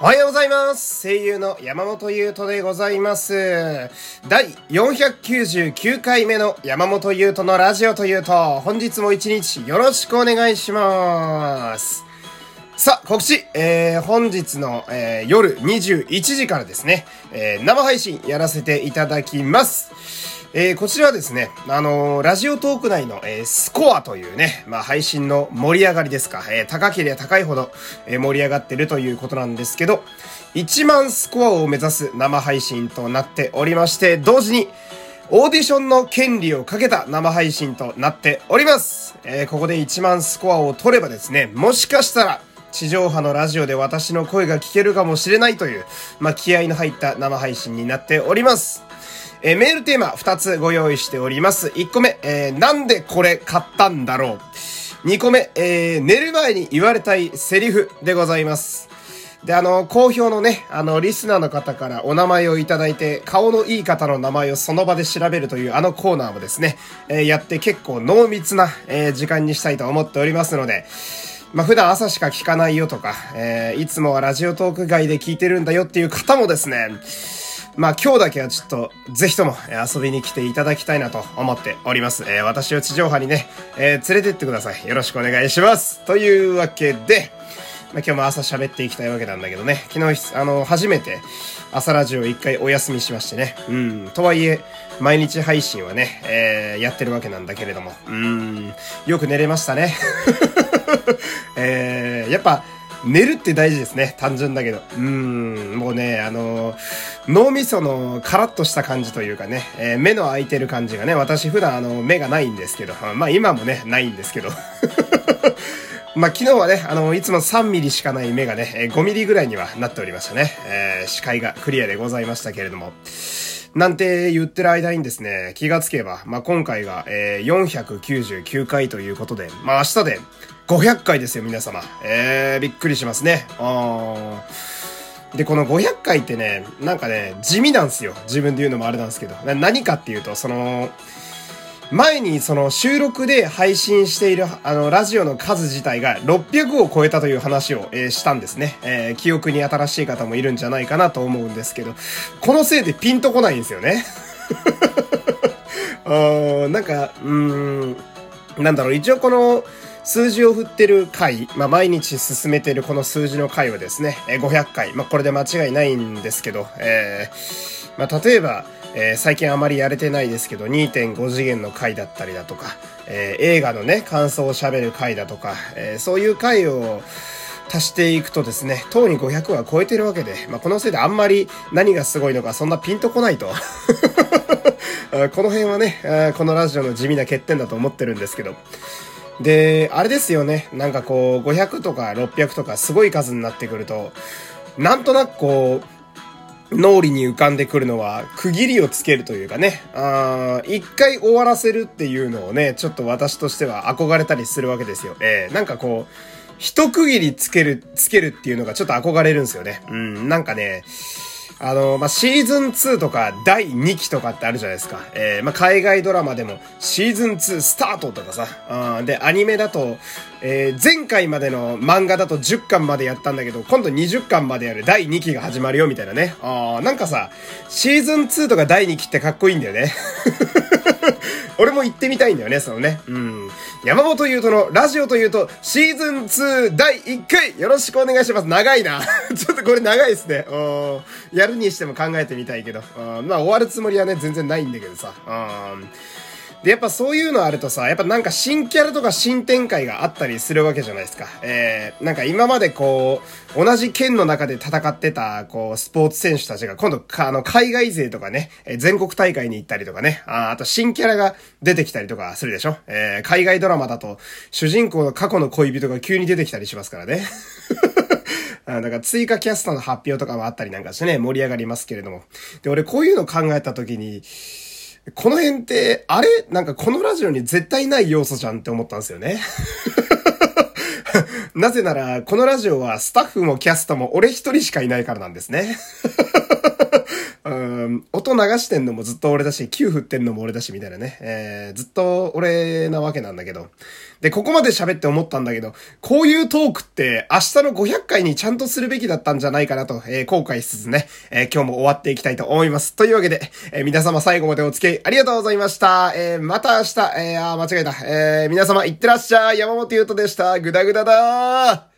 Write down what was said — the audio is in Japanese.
おはようございます。声優の山本優斗でございます。第499回目の山本優斗のラジオというと、本日も一日よろしくお願いします。さあ、告知、えー、本日の、えー、夜21時からですね、えー、生配信やらせていただきます。えー、こちらはですね、あのーラジオトーク内の、えースコアというね、まあ、配信の盛り上がりですか、えー高ければ高いほど、え盛り上がってるということなんですけど、1万スコアを目指す生配信となっておりまして、同時に、オーディションの権利をかけた生配信となっております。えここで1万スコアを取ればですね、もしかしたら、地上波のラジオで私の声が聞けるかもしれないという、まあ、気合の入った生配信になっております。えーメールテーマ2つご用意しております。1個目、えーなんでこれ買ったんだろう。2個目、えー寝る前に言われたいセリフでございます。で、あの、好評のね、あの、リスナーの方からお名前をいただいて、顔のいい方の名前をその場で調べるというあのコーナーもですね、えーやって結構濃密な、えー時間にしたいと思っておりますので、まあ、普段朝しか聞かないよとか、えーいつもはラジオトーク外で聞いてるんだよっていう方もですね、まあ今日だけはちょっと、ぜひとも遊びに来ていただきたいなと思っております。えー私を地上波にね、えー連れてってください。よろしくお願いします。というわけで、まあ、今日も朝喋っていきたいわけなんだけどね。昨日、あの、初めて朝ラジオ一回お休みしましてね。うん。とはいえ、毎日配信はね、えーやってるわけなんだけれども。うん。よく寝れましたね。えーやっぱ、寝るって大事ですね。単純だけど。うーん、もうね、あのー脳みそのカラッとした感じというかね、えー目の開いてる感じがね、私普段あの、目がないんですけど、まあ今もね、ないんですけど。まあ昨日はね、あの、いつも3ミリしかない目がね、えー5ミリぐらいにはなっておりましたね。えー視界がクリアでございましたけれども。なんて言ってる間にですね、気がつけば、まあ、今回が、えー499回ということで、まあ、明日で500回ですよ、皆様。えー、びっくりしますね。あーで、この500回ってね、なんかね、地味なんですよ。自分で言うのもあれなんですけど。な何かっていうと、その、前にその収録で配信しているあのラジオの数自体が600を超えたという話を、えーしたんですね、えー記憶に新しい方もいるんじゃないかなと思うんですけど、このせいでピンとこないんですよね。あなんか、うーん、なんだろう、一応この数字を振ってる回、まあ、毎日進めてるこの数字の回はですね、500回、まあ、これで間違いないんですけど、えーまあ、例えば、えー最近あまりやれてないですけど、2.5次元の回だったりだとか、えー映画のね、感想を喋る回だとか、えーそういう回を、足していくとですね、とうに500は超えてるわけで、まあ、このせいであんまり何がすごいのかそんなピンとこないと。この辺はね、このラジオの地味な欠点だと思ってるんですけど。で、あれですよね、なんかこう、500とか600とかすごい数になってくると、なんとなくこう、脳裏に浮かんでくるのは、区切りをつけるというかね、あー一回終わらせるっていうのをね、ちょっと私としては憧れたりするわけですよ。えーなんかこう、一区切りつける、つけるっていうのがちょっと憧れるんですよね。うん、なんかね、あの、まあ、シーズン2とか第2期とかってあるじゃないですか。えーまあ、海外ドラマでもシーズン2スタートとかさ。うんで、アニメだと、えー前回までの漫画だと10巻までやったんだけど、今度20巻までやる第2期が始まるよみたいなね。あなんかさ、シーズン2とか第2期ってかっこいいんだよね。俺も行ってみたいんだよね、そのね。うん。山本優斗のラジオというと、シーズン2第1回よろしくお願いします。長いな。ちょっとこれ長いですね。うんやるにしても考えてみたいけど。うんまあ終わるつもりはね、全然ないんだけどさ。うんで、やっぱそういうのあるとさ、やっぱなんか新キャラとか新展開があったりするわけじゃないですか。えー、なんか今までこう、同じ県の中で戦ってた、こう、スポーツ選手たちが今度、あの、海外勢とかね、え全国大会に行ったりとかね、ああと新キャラが出てきたりとかするでしょえー、海外ドラマだと、主人公の過去の恋人が急に出てきたりしますからね。あだから追加キャストの発表とかもあったりなんかしてね、盛り上がりますけれども。で、俺こういうの考えた時に、この辺って、あれ？なんかこのラジオに絶対ない要素じゃんって思ったんですよね。なぜなら、このラジオはスタッフもキャストも俺一人しかいないからなんですね。音流してんのもずっと俺だし、9振ってんのも俺だし、みたいなね。えー、ずっと俺なわけなんだけど。で、ここまで喋って思ったんだけど、こういうトークって明日の500回にちゃんとするべきだったんじゃないかなと、えー、後悔しつつね、えー、今日も終わっていきたいと思います。というわけで、えー、皆様最後までお付き合いありがとうございました。えー、また明日、えー、あ、間違えた。えー、皆様いってらっしゃい。山本優斗でした。ぐだぐだだー。